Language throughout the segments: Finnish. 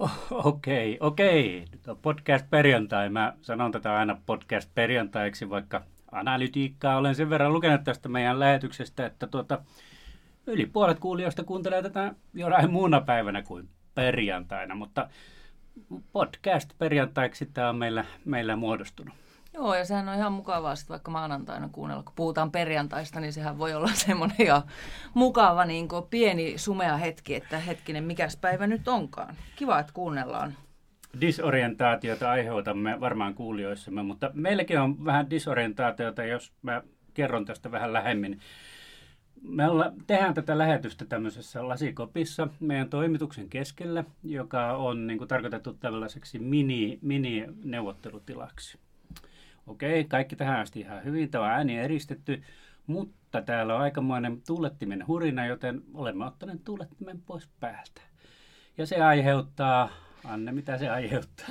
Okei, okei. Nyt on podcast perjantai. Mä sanon tätä aina podcast perjantaiksi, vaikka analytiikkaa olen sen verran lukenut tästä meidän lähetyksestä, että tuota, yli puolet kuulijoista kuuntelee tätä jonain muuna päivänä kuin perjantaina, mutta podcast perjantaiksi tämä on meillä, meillä muodostunut. Joo, ja sehän on ihan mukavaa sitten vaikka maanantaina kuunnella, kun puhutaan perjantaista, niin sehän voi olla semmoinen ihan mukava niin kuin pieni sumea hetki, että hetkinen, mikäs päivä nyt onkaan. Kiva, että kuunnellaan. Disorientaatiota aiheutamme varmaan kuulijoissamme, mutta meilläkin on vähän disorientaatiota, jos mä kerron tästä vähän lähemmin. Me olla, tehdään tätä lähetystä tämmöisessä lasikopissa meidän toimituksen keskellä, joka on niin kuin, tarkoitettu tällaiseksi mini, mini-neuvottelutilaksi. Okei, kaikki tähän asti ihan hyvin. Tämä on ääni eristetty, mutta täällä on aikamoinen tuulettimen hurina, joten olemme ottaneet tuulettimen pois päältä. Ja se aiheuttaa Anne, mitä se aiheuttaa?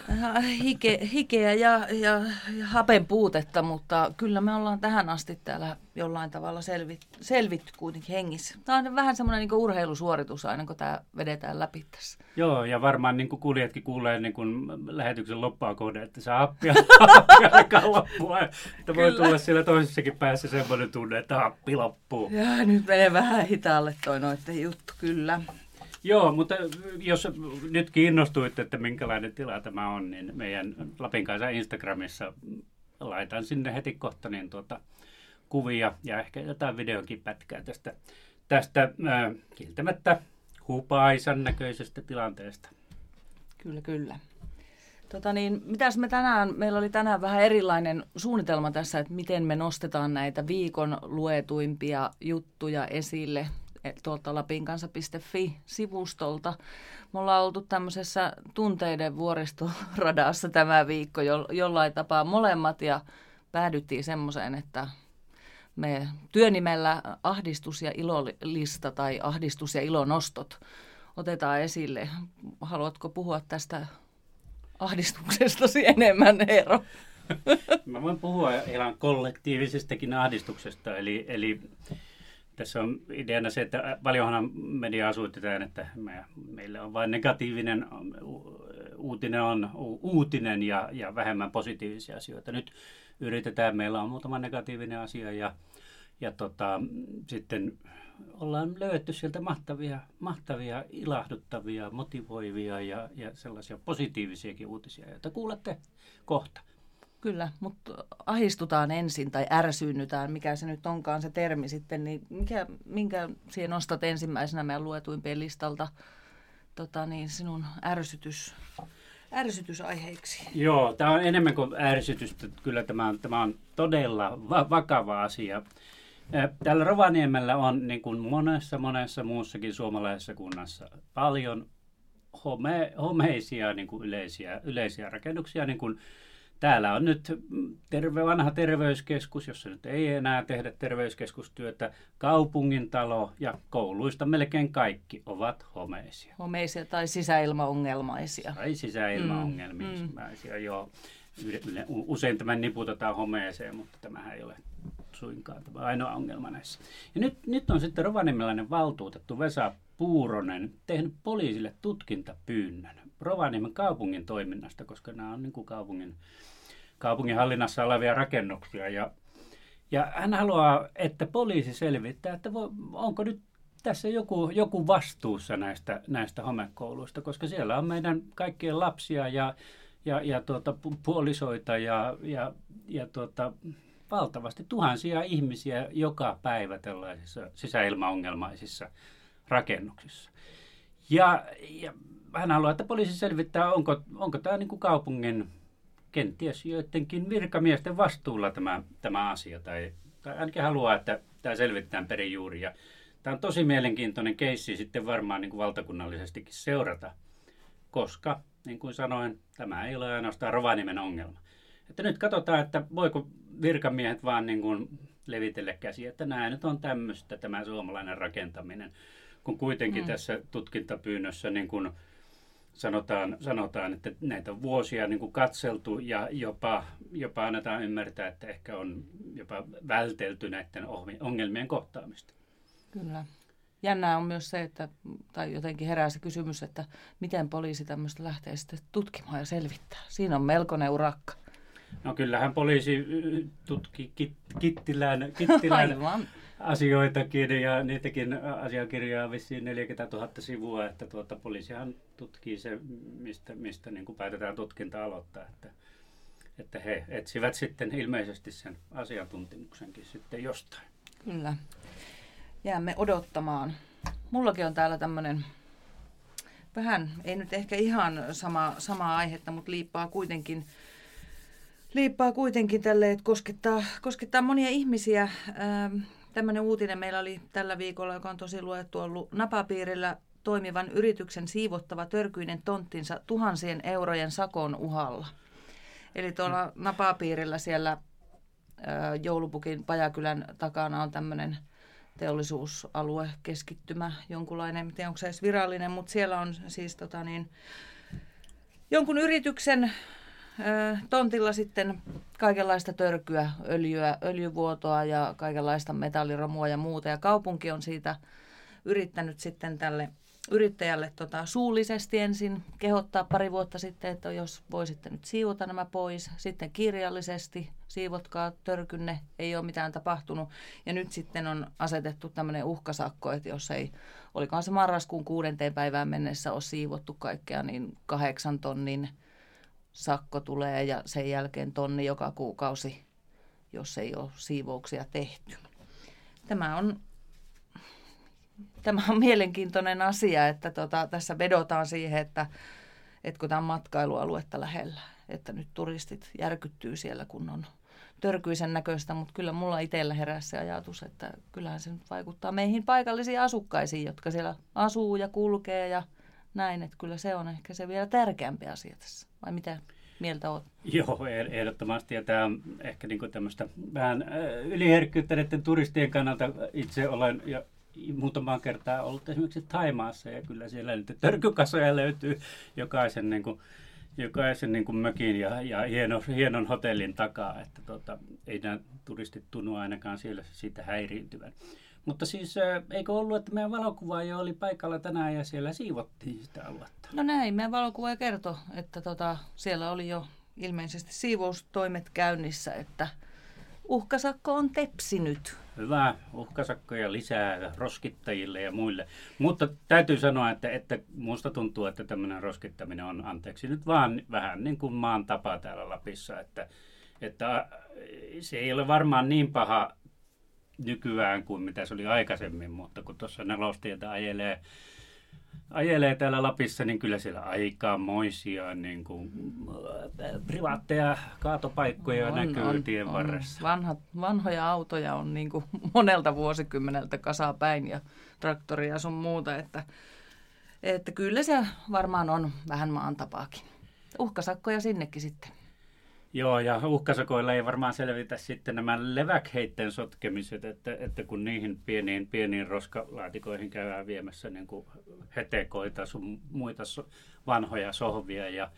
Hike, hikeä ja, ja, ja hapen puutetta, mutta kyllä me ollaan tähän asti täällä jollain tavalla selvit, selvitty kuitenkin hengissä. Tämä on vähän semmoinen niin urheilusuoritus aina, kun tämä vedetään läpi tässä. Joo, ja varmaan niin kuin kuulijatkin kuulee niin kuin lähetyksen loppua kohde, että se happia, happia alkaa loppua. Että voi tulla siellä toisessakin päässä semmoinen tunne, että happi loppuu. Ja nyt menee vähän hitaalle toi noitten juttu, kyllä. Joo, mutta jos nyt kiinnostuitte, että minkälainen tila tämä on, niin meidän Lapin kanssa Instagramissa laitan sinne heti kohta niin tuota, kuvia ja ehkä jotain videonkin pätkää tästä, tästä äh, kieltämättä hupaisan näköisestä tilanteesta. Kyllä, kyllä. Tota niin, mitäs me tänään, meillä oli tänään vähän erilainen suunnitelma tässä, että miten me nostetaan näitä viikon luetuimpia juttuja esille tuolta lapinkansa.fi-sivustolta. Me ollaan oltu tämmöisessä tunteiden vuoristoradassa tämä viikko jo, jollain tapaa molemmat ja päädyttiin semmoiseen, että me työnimellä ahdistus- ja ilolista tai ahdistus- ja ilonostot otetaan esille. Haluatko puhua tästä ahdistuksestasi enemmän, Eero? Mä voin puhua ihan kollektiivisestakin ahdistuksesta, eli, eli tässä on ideana se, että paljonhan media asuitetaan, että me, meillä on vain negatiivinen uutinen on uutinen ja, ja vähemmän positiivisia asioita. Nyt yritetään, meillä on muutama negatiivinen asia ja, ja tota, sitten ollaan löydetty sieltä mahtavia, mahtavia ilahduttavia, motivoivia ja, ja sellaisia positiivisiakin uutisia, joita kuulette kohta. Kyllä, mutta ahistutaan ensin tai ärsyynnytään, mikä se nyt onkaan se termi sitten, niin mikä, minkä siihen nostat ensimmäisenä meidän luetuimpien listalta tota niin, sinun ärsytys, ärsytysaiheiksi? Joo, tämä on enemmän kuin ärsytystä. Kyllä tämä on, tämä on todella va- vakava asia. Täällä Rovaniemellä on niin kuin monessa monessa muussakin suomalaisessa kunnassa paljon home, homeisia niin kuin yleisiä, yleisiä rakennuksia, niin kuin Täällä on nyt terve, vanha terveyskeskus, jossa nyt ei enää tehdä terveyskeskustyötä. Kaupungin talo ja kouluista melkein kaikki ovat homeisia. Homeisia tai sisäilmaongelmaisia. Tai sisäilmaongelmaisia, mm. joo. Usein tämän niputetaan homeeseen, mutta tämähän ei ole suinkaan tämä ainoa ongelma näissä. Ja nyt, nyt on sitten rovaniemelainen valtuutettu Vesa Puuronen tehnyt poliisille tutkintapyynnön Rovaniemen kaupungin toiminnasta, koska nämä on niin kuin kaupungin kaupungin hallinnassa olevia rakennuksia. Ja, ja hän haluaa, että poliisi selvittää, että voi, onko nyt tässä joku, joku vastuussa näistä, näistä homekouluista, koska siellä on meidän kaikkien lapsia ja, ja, ja tuota, puolisoita ja, ja, ja tuota, valtavasti tuhansia ihmisiä joka päivä tällaisissa sisäilmaongelmaisissa rakennuksissa. Ja, ja hän haluaa, että poliisi selvittää, onko, onko tämä niin kuin kaupungin kenties joidenkin virkamiesten vastuulla tämä, tämä asia, tai, tai ainakin haluaa, että tämä selvitetään perin juuri. Ja tämä on tosi mielenkiintoinen keissi sitten varmaan niin kuin valtakunnallisestikin seurata, koska, niin kuin sanoin, tämä ei ole ainoastaan Rovaniemen ongelma. Että nyt katsotaan, että voiko virkamiehet vaan niin kuin levitellä käsiä, että nämä nyt on tämmöistä tämä suomalainen rakentaminen, kun kuitenkin mm. tässä tutkintapyynnössä niin kuin sanotaan, sanotaan, että näitä vuosia niin kuin katseltu ja jopa, jopa annetaan ymmärtää, että ehkä on jopa vältelty näiden ongelmien kohtaamista. Kyllä. jännää on myös se, että, tai jotenkin herää se kysymys, että miten poliisi tämmöistä lähtee sitten tutkimaan ja selvittää. Siinä on melkoinen urakka. No kyllähän poliisi tutki kit, Kittilän, Kittilän asioitakin ja niitäkin asiakirjaa vissiin 40 000 sivua, että tuota, poliisihan tutkii se, mistä, mistä niin kuin päätetään tutkinta aloittaa. Että, että he etsivät sitten ilmeisesti sen asiantuntemuksenkin sitten jostain. Kyllä. Jäämme odottamaan. Mullakin on täällä tämmöinen vähän, ei nyt ehkä ihan sama, sama aihetta, mutta liippaa kuitenkin liippaa kuitenkin tälle, että koskettaa, koskettaa monia ihmisiä. Tämmöinen uutinen meillä oli tällä viikolla, joka on tosi luettu ollut napapiirillä toimivan yrityksen siivottava törkyinen tonttinsa tuhansien eurojen sakon uhalla. Eli tuolla napapiirillä siellä joulupukin Pajakylän takana on tämmöinen teollisuusalue, keskittymä, jonkunlainen, en tiedä onko se edes virallinen, mutta siellä on siis tota niin, jonkun yrityksen tontilla sitten kaikenlaista törkyä, öljyä, öljyvuotoa ja kaikenlaista metalliromua ja muuta. Ja kaupunki on siitä yrittänyt sitten tälle yrittäjälle tota, suullisesti ensin kehottaa pari vuotta sitten, että jos voisitte nyt siivota nämä pois. Sitten kirjallisesti siivotkaa törkynne, ei ole mitään tapahtunut. Ja nyt sitten on asetettu tämmöinen uhkasakko, että jos ei, olikohan se marraskuun kuudenteen päivään mennessä ole siivottu kaikkea, niin kahdeksan tonnin sakko tulee ja sen jälkeen tonni joka kuukausi, jos ei ole siivouksia tehty. Tämä on, tämä on mielenkiintoinen asia, että tota, tässä vedotaan siihen, että, että kun tämä on matkailualuetta lähellä, että nyt turistit järkyttyy siellä, kun on törkyisen näköistä, mutta kyllä mulla itsellä herää se ajatus, että kyllähän se nyt vaikuttaa meihin paikallisiin asukkaisiin, jotka siellä asuu ja kulkee ja – näin, että kyllä se on ehkä se vielä tärkeämpi asia tässä. Vai mitä mieltä olet? Joo, ehdottomasti. Ja tämä on ehkä niin tämmöistä vähän yliherkkyyttä näiden turistien kannalta. Itse olen ja muutamaan kertaa ollut esimerkiksi Taimaassa ja kyllä siellä nyt törkykasoja löytyy jokaisen, niin kuin, jokaisen niin kuin mökin ja, ja hieno, hienon hotellin takaa. Että tota, ei nämä turistit tunnu ainakaan siellä siitä häiriintyvän. Mutta siis eikö ollut, että meidän valokuvaaja oli paikalla tänään ja siellä siivottiin sitä aluetta? No näin, meidän valokuvaaja kertoi, että tota, siellä oli jo ilmeisesti siivoustoimet käynnissä, että uhkasakko on tepsinyt. Hyvä, uhkasakkoja lisää roskittajille ja muille. Mutta täytyy sanoa, että, että musta tuntuu, että tämmöinen roskittaminen on, anteeksi nyt vaan vähän niin kuin maan tapa täällä Lapissa, että, että se ei ole varmaan niin paha nykyään kuin mitä se oli aikaisemmin, mutta kun tuossa nelostietä ajelee, ajelee täällä Lapissa, niin kyllä siellä aikamoisia niin kuin, äh, privaatteja kaatopaikkoja on, näkyy on, tien on. varressa. Vanhat, vanhoja autoja on niin kuin monelta vuosikymmeneltä kasaa päin ja traktoria sun muuta, että, että kyllä se varmaan on vähän maan tapaakin. Uhkasakkoja sinnekin sitten. Joo, ja uhkasakoilla ei varmaan selvitä sitten nämä leväkheitten sotkemiset, että, että kun niihin pieniin, pieniin roskalaatikoihin käydään viemässä niin kuin hetekoita, sun muita so, vanhoja sohvia ja,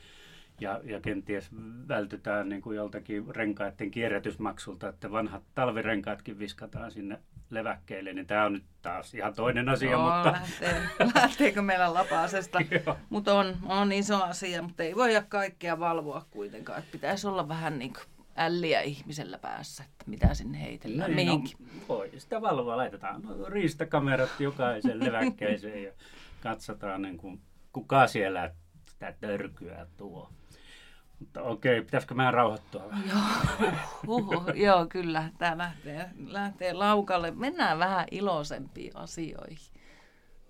ja, ja kenties vältytään niin kuin joltakin renkaiden kierrätysmaksulta, että vanhat talvirenkaatkin viskataan sinne leväkkeille, niin tämä on nyt taas ihan toinen asia. Joo, mutta... lähtee, lähteekö meillä lapasesta? mutta on, on iso asia, mutta ei voi kaikkea valvoa kuitenkaan. Että pitäisi olla vähän niin kuin älliä ihmisellä päässä, että mitä sinne heitellään, no, mihinkin. No, voi sitä valvoa, laitetaan riistakamerat jokaisen leväkkeeseen ja katsotaan niin kuin, kuka siellä sitä törkyä tuo. Mutta okei, pitäisikö mä rauhoittua vähän? Joo, uhuh, joo kyllä. Tämä lähtee, lähtee laukalle. Mennään vähän iloisempiin asioihin.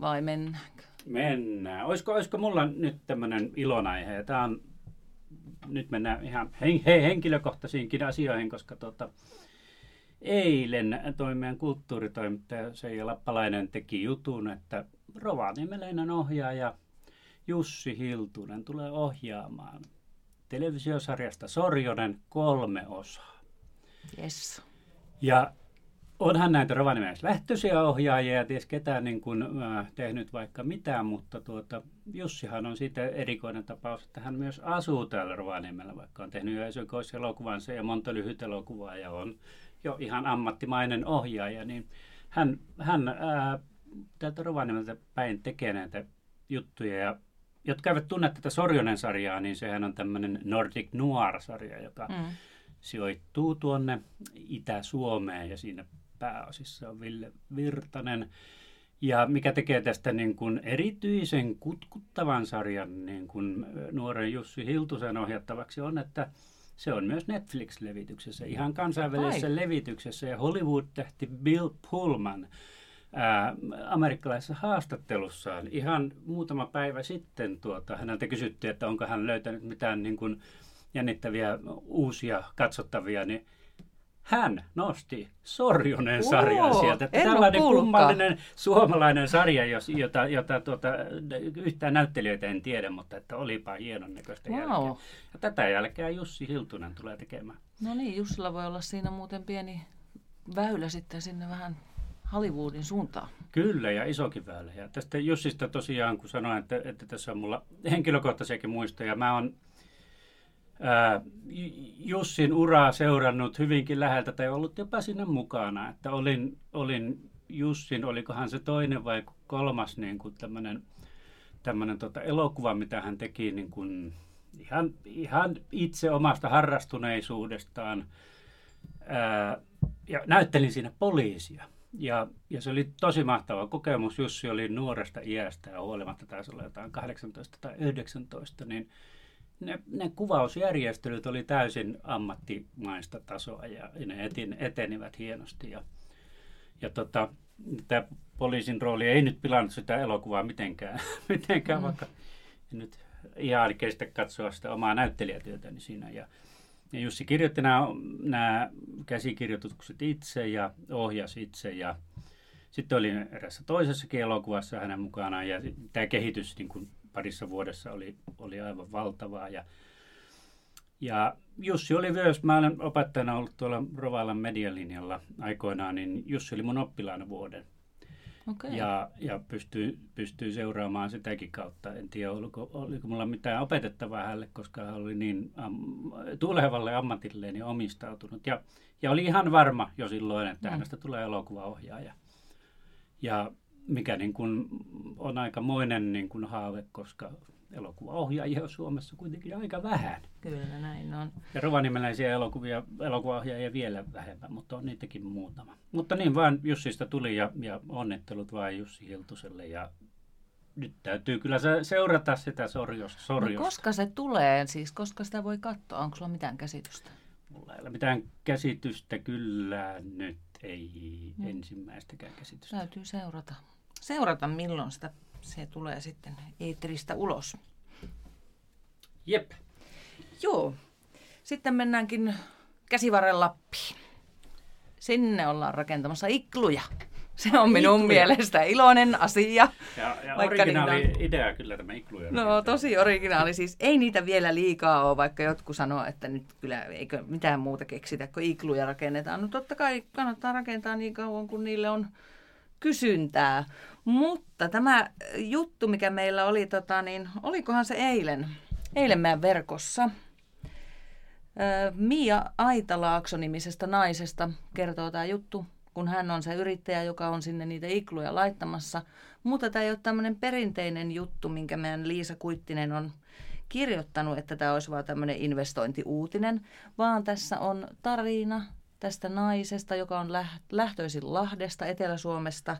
Vai mennäänkö? Mennään. Olisiko, olisiko mulla nyt tämmöinen ilonaihe? Tämä on, nyt mennään ihan hen, he, henkilökohtaisiinkin asioihin, koska tota, eilen toi meidän kulttuuritoimittaja Seija Lappalainen teki jutun, että Rovaniemeleinen ohjaaja Jussi Hiltunen tulee ohjaamaan televisiosarjasta Sorjonen kolme osaa. Yes. Ja onhan näitä Rovaniemeläis lähtöisiä ohjaajia ja ties ketään niin kuin, äh, tehnyt vaikka mitään, mutta tuota, Jussihan on siitä erikoinen tapaus, että hän myös asuu täällä Rovaniemellä, vaikka on tehnyt jo esikoiselokuvansa ja monta lyhyt elokuvaa ja on jo ihan ammattimainen ohjaaja, niin hän, hän äh, täältä Rovaniemeltä päin tekee näitä juttuja. Ja jotka eivät tunne tätä Sorjonen-sarjaa, niin sehän on tämmöinen Nordic Noir-sarja, joka mm. sijoittuu tuonne Itä-Suomeen ja siinä pääosissa on Ville Virtanen. Ja mikä tekee tästä niin kuin erityisen kutkuttavan sarjan niin kuin nuoren Jussi Hiltusen ohjattavaksi on, että se on myös Netflix-levityksessä, ihan kansainvälisessä Ai. levityksessä. Ja Hollywood-tähti Bill Pullman ää, amerikkalaisessa haastattelussaan ihan muutama päivä sitten tuota, häneltä kysyttiin, että onko hän löytänyt mitään niin kuin, jännittäviä uusia katsottavia, niin hän nosti Sorjonen sarjan sieltä. Että tällainen kummallinen suomalainen sarja, jos, jota, jota tuota, yhtään näyttelijöitä en tiedä, mutta että olipa hienon näköistä wow. jälkeä. Ja tätä jälkeä Jussi Hiltunen tulee tekemään. No niin, Jussilla voi olla siinä muuten pieni väylä sitten sinne vähän Hollywoodin suuntaan. Kyllä, ja isokin väylä. Ja tästä Jussista tosiaan, kun sanoin, että, että tässä on mulla henkilökohtaisiakin muistoja. Mä oon ää, Jussin uraa seurannut hyvinkin läheltä tai ollut jopa sinne mukana. Että olin, olin Jussin, olikohan se toinen vai kolmas niin kuin tämmöinen tämmöinen tota elokuva, mitä hän teki niin kuin ihan, ihan itse omasta harrastuneisuudestaan. Ää, ja näyttelin siinä poliisia. Ja, ja se oli tosi mahtava kokemus. Jussi oli nuoresta iästä ja huolimatta taisi olla jotain 18 tai 19, niin ne, ne kuvausjärjestelyt oli täysin ammattimaista tasoa ja ne etin, etenivät hienosti. Ja, ja tota, tämä poliisin rooli ei nyt pilannut sitä elokuvaa mitenkään, mitenkään mm. vaikka nyt ihan kestä katsoa sitä omaa näyttelijätyötäni siinä. Ja, ja Jussi kirjoitti nämä, nämä käsikirjoitukset itse ja ohjasi itse ja sitten oli erässä toisessakin elokuvassa hänen mukanaan ja tämä kehitys niin kuin parissa vuodessa oli, oli aivan valtavaa. Ja, ja Jussi oli myös, mä olen opettajana ollut tuolla Rovalan medialinjalla aikoinaan, niin Jussi oli mun oppilaana vuoden. Okay. Ja, ja pystyy, pystyy seuraamaan sitäkin kautta. En tiedä, oliko, oliko mulla mitään opetettavaa hänelle, koska hän oli niin am, tulevalle ammatilleen niin omistautunut. Ja, ja oli ihan varma jo silloin, että mm. hänestä tulee elokuvaohjaaja. Ja mikä niin kuin on aikamoinen niin kuin haave, koska elokuvaohjaajia on Suomessa kuitenkin aika vähän. Kyllä näin on. Ja rovaniemeläisiä elokuvia, elokuvaohjaajia vielä vähemmän, mutta on niitäkin muutama. Mutta niin vaan Jussista tuli ja, ja onnittelut vain Jussi Hiltuselle ja nyt täytyy kyllä seurata sitä sorjosta. sorjosta. No koska se tulee, siis koska sitä voi katsoa, onko sulla mitään käsitystä? Mulla ei ole mitään käsitystä kyllä nyt, ei hmm. ensimmäistäkään käsitystä. Täytyy seurata seurata, milloin sitä, se tulee sitten eetteristä ulos. Jep. Joo. Sitten mennäänkin käsivarren Lappiin. Sinne ollaan rakentamassa ikluja. Se on minun ikluja. mielestä iloinen asia. Ja, ja originaali on... idea kyllä tämä ikluja. No tosi originaali. Siis ei niitä vielä liikaa ole, vaikka jotkut sanoo, että nyt kyllä eikö mitään muuta keksitä, kun ikluja rakennetaan. No totta kai kannattaa rakentaa niin kauan, kun niille on kysyntää. Mutta tämä juttu, mikä meillä oli, tota, niin olikohan se eilen, eilen meidän verkossa. Mia Aitalaakso-nimisestä naisesta kertoo tämä juttu, kun hän on se yrittäjä, joka on sinne niitä ikluja laittamassa. Mutta tämä ei ole tämmöinen perinteinen juttu, minkä meidän Liisa Kuittinen on kirjoittanut, että tämä olisi vain tämmöinen investointiuutinen, vaan tässä on tarina tästä naisesta, joka on lähtöisin Lahdesta, Etelä-Suomesta.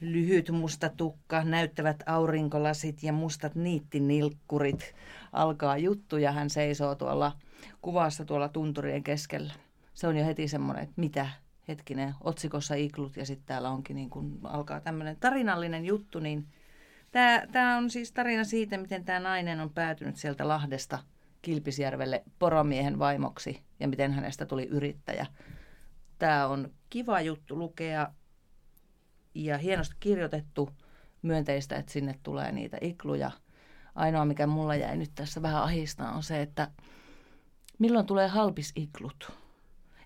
Lyhyt musta tukka, näyttävät aurinkolasit ja mustat niittinilkkurit. Alkaa juttu ja hän seisoo tuolla kuvassa tuolla tunturien keskellä. Se on jo heti semmoinen, että mitä hetkinen, otsikossa iklut ja sitten täällä onkin niin kun alkaa tämmöinen tarinallinen juttu, niin tämä on siis tarina siitä, miten tämä nainen on päätynyt sieltä Lahdesta – Kilpisjärvelle poromiehen vaimoksi ja miten hänestä tuli yrittäjä. Tämä on kiva juttu lukea ja hienosti kirjoitettu myönteistä, että sinne tulee niitä ikluja. Ainoa, mikä mulla jäi nyt tässä vähän ahistaa, on se, että milloin tulee halpisiklut?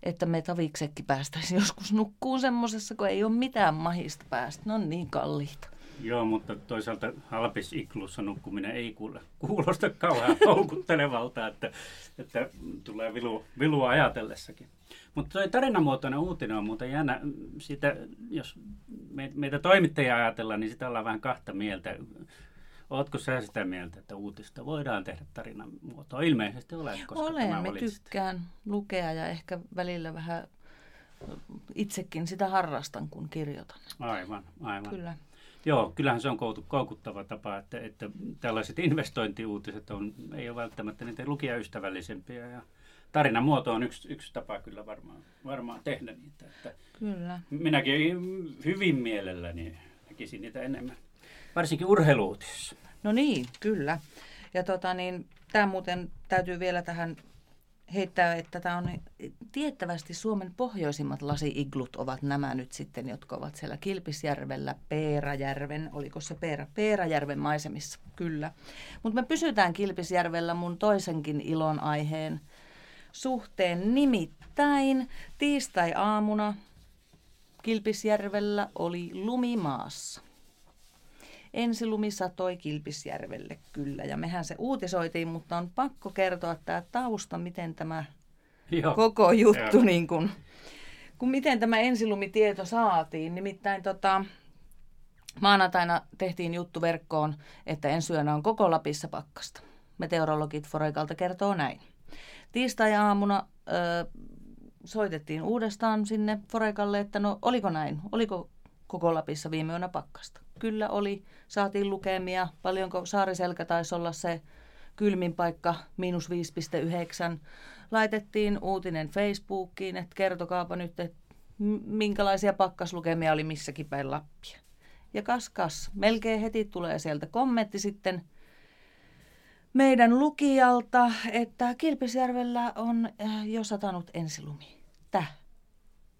Että me taviksekin päästäisiin joskus nukkuun semmoisessa, kun ei ole mitään mahista päästä. Ne on niin kalliita. Joo, mutta toisaalta halpis iklussa nukkuminen ei kuule, kuulosta kauhean houkuttelevalta, että, että tulee vilu, vilua ajatellessakin. Mutta tuo tarinamuotoinen uutinen on muuten jännä. Siitä, jos meitä toimittajia ajatellaan, niin sitä ollaan vähän kahta mieltä. Oletko sä sitä mieltä, että uutista voidaan tehdä tarinan muotoa? Ilmeisesti olen, koska Olen, tämä me valitsit. tykkään lukea ja ehkä välillä vähän itsekin sitä harrastan, kun kirjoitan. Aivan, aivan. Kyllä. Joo, kyllähän se on koukuttava tapa, että, että tällaiset investointiuutiset on, ei ole välttämättä niitä lukijaystävällisempiä. Ja tarinan muoto on yksi, yksi tapa kyllä varmaan, varmaan tehdä niitä. Että Kyllä. minäkin hyvin mielelläni näkisin niitä enemmän. Varsinkin urheiluutisissa. No niin, kyllä. Ja tota niin, tämä muuten täytyy vielä tähän heittää, että tämä on tiettävästi Suomen pohjoisimmat lasi-iglut ovat nämä nyt sitten, jotka ovat siellä Kilpisjärvellä, Peerajärven, oliko se Peera, Peerajärven maisemissa, kyllä. Mutta me pysytään Kilpisjärvellä mun toisenkin ilon aiheen suhteen, nimittäin tiistai-aamuna Kilpisjärvellä oli lumimaassa. Ensilumi satoi Kilpisjärvelle kyllä ja mehän se uutisoitiin, mutta on pakko kertoa tämä tausta, miten tämä Joo. koko juttu, Joo. niin kun, kun miten tämä ensilumitieto saatiin. Nimittäin tota, maanantaina tehtiin juttu verkkoon, että ensi yönä on koko Lapissa pakkasta. Meteorologit Forekalta kertoo näin. Tiistai-aamuna ö, soitettiin uudestaan sinne Forekalle, että no oliko näin, oliko koko Lapissa viime yönä pakkasta. Kyllä oli, saatiin lukemia, paljonko Saariselkä taisi olla se kylmin paikka, miinus 5,9. Laitettiin uutinen Facebookiin, että kertokaapa nyt, että minkälaisia pakkaslukemia oli missäkin päin Lappia. Ja kas kas, melkein heti tulee sieltä kommentti sitten meidän lukijalta, että Kilpisjärvellä on äh, jo satanut ensilumi. Täh.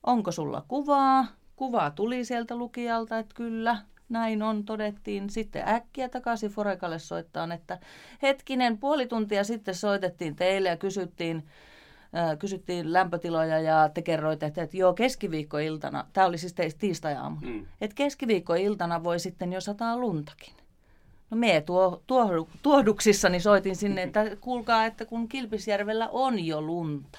Onko sulla kuvaa? Kuva tuli sieltä lukijalta, että kyllä, näin on, todettiin. Sitten äkkiä takaisin Forekalle soittaa, että hetkinen, puoli tuntia sitten soitettiin teille ja kysyttiin, äh, kysyttiin lämpötiloja ja te kerroitte, että, että joo, keskiviikkoiltana, tämä oli siis teistä tiistai-aamuna, Mm. että keskiviikkoiltana voi sitten jo sataa luntakin. No me tuo, tuo, tuohduksissani soitin sinne, että kuulkaa, että kun Kilpisjärvellä on jo lunta.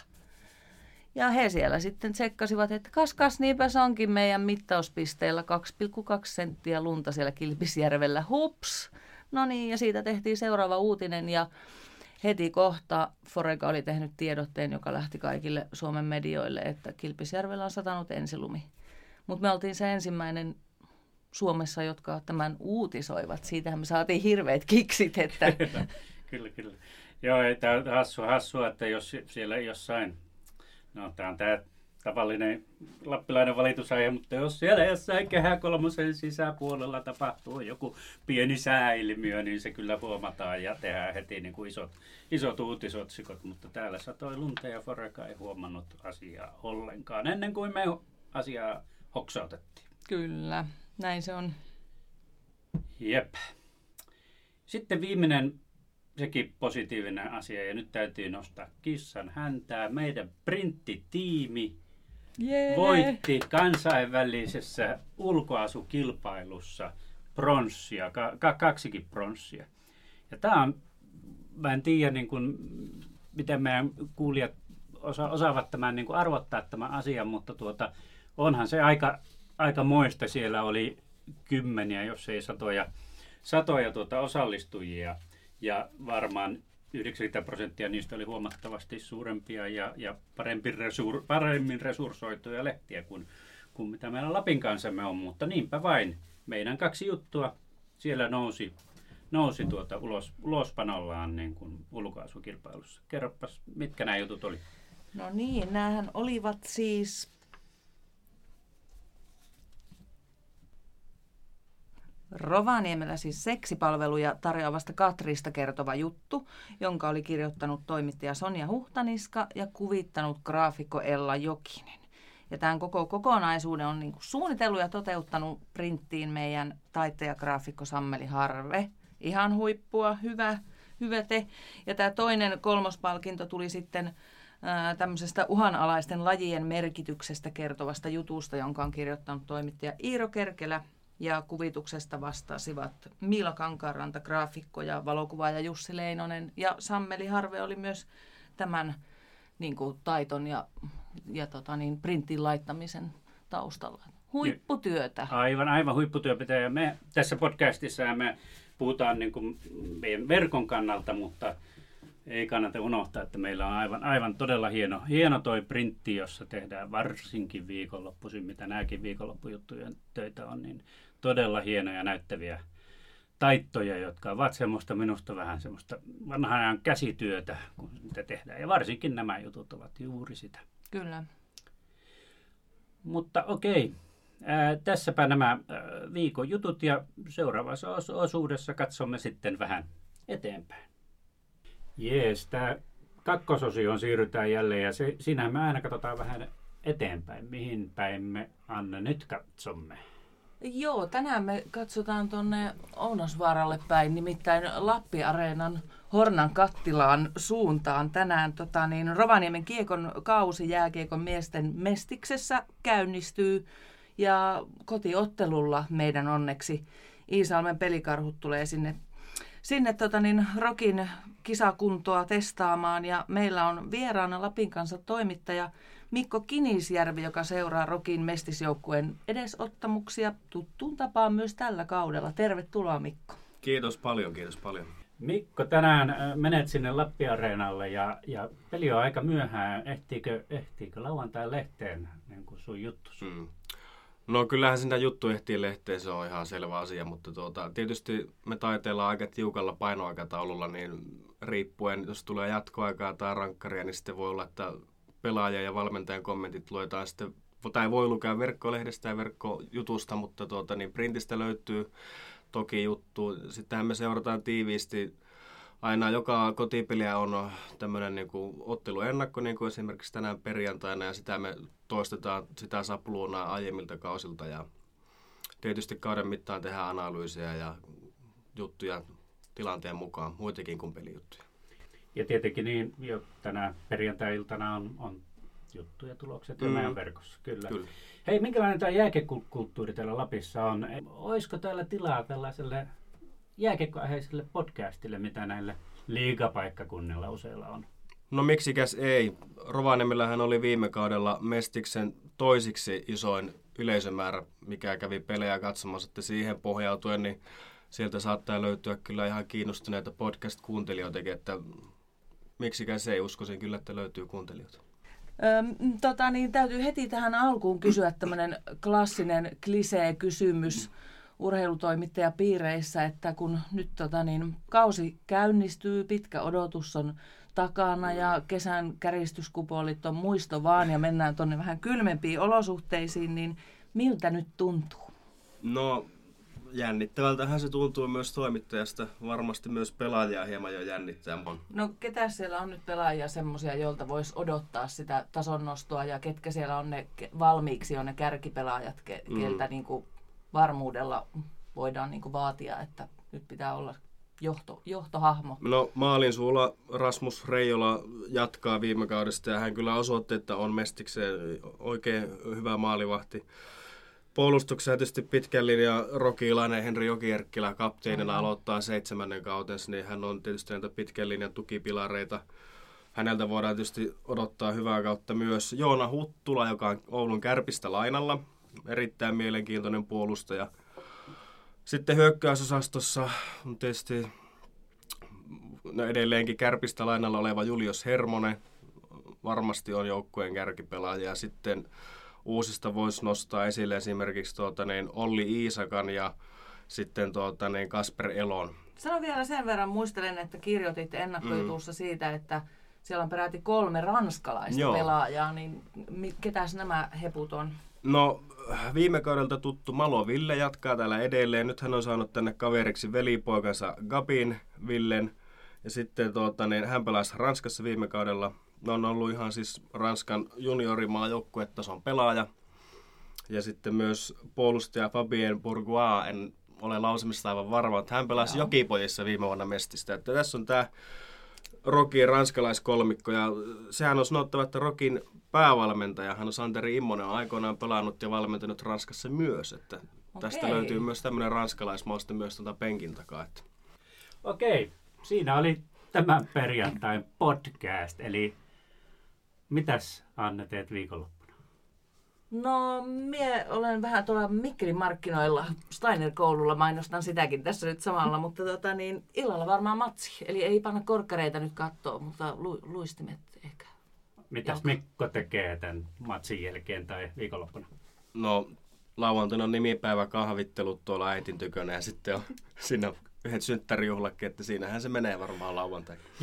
Ja he siellä sitten tsekkasivat, että kas kas niinpä se onkin meidän mittauspisteellä 2,2 senttiä lunta siellä Kilpisjärvellä. Hups! No niin, ja siitä tehtiin seuraava uutinen ja heti kohta Forega oli tehnyt tiedotteen, joka lähti kaikille Suomen medioille, että Kilpisjärvellä on satanut ensilumi. Mutta me oltiin se ensimmäinen Suomessa, jotka tämän uutisoivat. Siitähän me saatiin hirveät kiksit, että kyllä, kyllä. Joo, tämä on hassua, hassua, että jos siellä jossain, no tämä on tämä tavallinen lappilainen valitusaihe, mutta jos siellä jossain kehä kolmosen sisäpuolella tapahtuu joku pieni sääilmiö, niin se kyllä huomataan ja tehdään heti niin kuin isot, isot uutisotsikot, mutta täällä satoi lunta ja Foreka ei huomannut asiaa ollenkaan ennen kuin me asiaa hoksautettiin. kyllä, näin se on. Jep. Sitten viimeinen, sekin positiivinen asia, ja nyt täytyy nostaa kissan häntää. Meidän printtitiimi Jee. voitti kansainvälisessä ulkoasukilpailussa pronssia, ka- ka- kaksikin pronssia. Ja tämä on, mä en tiedä niin kuin, miten meidän kuulijat osa- osaavat tämän niin kuin arvottaa tämän asian, mutta tuota, onhan se aika, aika moista. Siellä oli kymmeniä, jos ei satoja, satoja tuota osallistujia ja varmaan 90 prosenttia niistä oli huomattavasti suurempia ja, ja parempi resur, paremmin resurssoituja lehtiä kuin, kuin mitä meillä Lapin kansamme on, mutta niinpä vain. Meidän kaksi juttua siellä nousi, nousi tuota ulos, ulospanollaan niin kuin ulkoasukilpailussa. Kerropas, mitkä nämä jutut oli? No niin, näähän olivat siis... Rovaniemellä siis seksipalveluja tarjoavasta Katrista kertova juttu, jonka oli kirjoittanut toimittaja Sonja Huhtaniska ja kuvittanut graafikko Ella Jokinen. Ja tämän koko kokonaisuuden on niin suunnitellut ja toteuttanut printtiin meidän taiteagraafikko Sammeli Harve. Ihan huippua, hyvä, hyvä te. Ja tämä toinen kolmospalkinto tuli sitten tämmöisestä uhanalaisten lajien merkityksestä kertovasta jutusta, jonka on kirjoittanut toimittaja Iiro Kerkelä. Ja kuvituksesta vastasivat Miila Kankaanranta, graafikko ja valokuvaaja Jussi Leinonen. Ja Sammeli Harve oli myös tämän niin kuin, taiton ja, ja tota niin, printin laittamisen taustalla. Huipputyötä. Aivan, aivan huipputyötä. Ja me tässä podcastissa me puhutaan niin kuin meidän verkon kannalta, mutta ei kannata unohtaa, että meillä on aivan, aivan todella hieno, hieno toi printti, jossa tehdään varsinkin viikonloppuisin, mitä nämäkin viikonloppujuttujen töitä on, niin todella hienoja näyttäviä taittoja, jotka ovat semmoista minusta vähän semmoista vanhan ajan käsityötä, kun mitä tehdään. Ja varsinkin nämä jutut ovat juuri sitä. Kyllä. Mutta okei, ää, tässäpä nämä ää, viikon jutut ja seuraavassa osuudessa katsomme sitten vähän eteenpäin. Jees, tämä kakkososioon siirrytään jälleen ja se, siinä me aina katsotaan vähän eteenpäin. Mihin päin me Anne nyt katsomme? Joo, tänään me katsotaan tuonne Ounosvaaralle päin, nimittäin Lappi-areenan Hornan kattilaan suuntaan. Tänään tota, niin, Rovaniemen kiekon kausi jääkiekon miesten mestiksessä käynnistyy ja kotiottelulla meidän onneksi Iisalmen pelikarhut tulee sinne, sinne tota, niin, Rokin kisakuntoa testaamaan ja meillä on vieraana Lapin kanssa toimittaja Mikko Kinisjärvi, joka seuraa Rokin mestisjoukkueen edesottamuksia tuttuun tapaan myös tällä kaudella. Tervetuloa Mikko. Kiitos paljon, kiitos paljon. Mikko, tänään äh, menet sinne Lappi-areenalle ja, ja peli on aika myöhään. Ehtiikö, ehtiikö lauantai lehteen niin kuin sun juttu? Mm. No kyllähän sitä juttu ehtii lehteen, se on ihan selvä asia, mutta tuota, tietysti me taiteillaan aika tiukalla painoaikataululla, niin riippuen, jos tulee jatkoaikaa tai rankkaria, niin sitten voi olla, että pelaaja ja valmentajan kommentit luetaan sitten, tai voi lukea verkkolehdestä ja verkkojutusta, mutta tuota, niin printistä löytyy toki juttu. Sittenhän me seurataan tiiviisti aina joka kotipeliä on tämmöinen niin kuin otteluennakko, niin kuin esimerkiksi tänään perjantaina, ja sitä me toistetaan sitä sapluunaa aiemmilta kausilta, ja tietysti kauden mittaan tehdään analyysejä ja juttuja tilanteen mukaan, muitakin kuin pelijuttuja. Ja tietenkin niin, jo tänä perjantai-iltana on, on juttuja, tulokset mm. meidän verkossa, kyllä. kyllä. Hei, minkälainen tämä jääkekulttuuri täällä Lapissa on? Olisiko täällä tilaa tällaiselle jääkekkoaiheiselle podcastille, mitä näille liigapaikkakunnilla useilla on? No miksikäs ei. Rovaniemellähän oli viime kaudella Mestiksen toisiksi isoin yleisömäärä, mikä kävi pelejä katsomassa, että siihen pohjautuen, niin sieltä saattaa löytyä kyllä ihan kiinnostuneita podcast-kuuntelijoitakin, että miksikäs ei uskoisin kyllä, että löytyy kuuntelijoita. Öm, tota, niin täytyy heti tähän alkuun kysyä tämmöinen klassinen klisee-kysymys urheilutoimittajapiireissä, että kun nyt tota, niin, kausi käynnistyy, pitkä odotus on takana ja kesän käristyskupolit on muisto vaan ja mennään tuonne vähän kylmempiin olosuhteisiin, niin miltä nyt tuntuu? No jännittävältähän se tuntuu myös toimittajasta. Varmasti myös pelaajia hieman jo jännittää. No ketä siellä on nyt pelaajia semmoisia, joilta voisi odottaa sitä tason nostoa ja ketkä siellä on ne valmiiksi on ne kärkipelaajat, ke, mm. keltä niin kuin varmuudella voidaan niin kuin vaatia, että nyt pitää olla johto, johtohahmo? No maalin suulla Rasmus Reijola jatkaa viime kaudesta ja hän kyllä osoitti, että on Mestikseen oikein hyvä maalivahti. Puolustuksessa tietysti pitkän linjan rokilainen Henri Jokierkkilä kapteenina mm-hmm. aloittaa seitsemännen kautensa, niin hän on tietysti näitä pitkän linjan tukipilareita. Häneltä voidaan tietysti odottaa hyvää kautta myös Joona Huttula, joka on Oulun kärpistä lainalla. Erittäin mielenkiintoinen puolustaja. Sitten hyökkäysosastossa on tietysti no edelleenkin kärpistä lainalla oleva Julius Hermonen. Varmasti on joukkueen kärkipelaaja. Ja sitten uusista voisi nostaa esille esimerkiksi tuota, niin Olli Iisakan ja sitten tuota, niin Kasper Elon. Sano vielä sen verran, muistelen, että kirjoitit ennakkojutussa mm. siitä, että siellä on peräti kolme ranskalaista Joo. pelaajaa, niin ketäs nämä heput on? No viime kaudelta tuttu Malo Ville jatkaa täällä edelleen. Nyt hän on saanut tänne kaveriksi velipoikansa Gabin Villen. Ja sitten tuota, niin, hän pelasi Ranskassa viime kaudella No on ollut ihan siis Ranskan juniorimaa joukkuetason pelaaja. Ja sitten myös puolustaja Fabien Bourgois, en ole lausumista aivan varma, että hän pelasi. Jokipojissa viime vuonna Mestistä. Että tässä on tämä Rokin ranskalaiskolmikko ja sehän on sanottava, että Rokin päävalmentaja, hän on Santeri Immonen, on aikoinaan pelannut ja valmentanut Ranskassa myös, että Okei. tästä löytyy myös tämmöinen ranskalaismauste myös tuolta penkin takaa. Että. Okei, siinä oli tämän perjantain podcast, eli Mitäs Anne teet viikonloppuna? No, mie olen vähän tuolla Mikkelin markkinoilla Steiner-koululla, mainostan sitäkin tässä nyt samalla, mutta tota, niin, illalla varmaan matsi. Eli ei panna korkkareita nyt kattoa, mutta lu, luistimet ehkä. Mitäs Jalka. Mikko tekee tämän matsin jälkeen tai viikonloppuna? No, lauantaina on nimipäivä kahvittelut tuolla äitin tykönä ja sitten on siinä yhdet synttärijuhlakin, että siinähän se menee varmaan lauantai.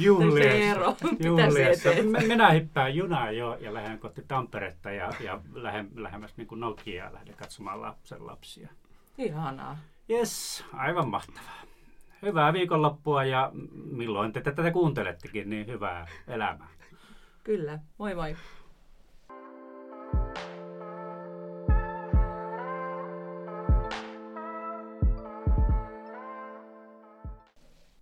Teet? Mä- Minä hyppään junaan jo ja lähden kohti Tamperetta ja, ja lähden lähemmäs niin kuin Nokiaa lähden katsomaan lapsen lapsia. Ihanaa. Yes, aivan mahtavaa. Hyvää viikonloppua ja milloin te tätä kuuntelettekin, niin hyvää elämää. Kyllä. Moi moi.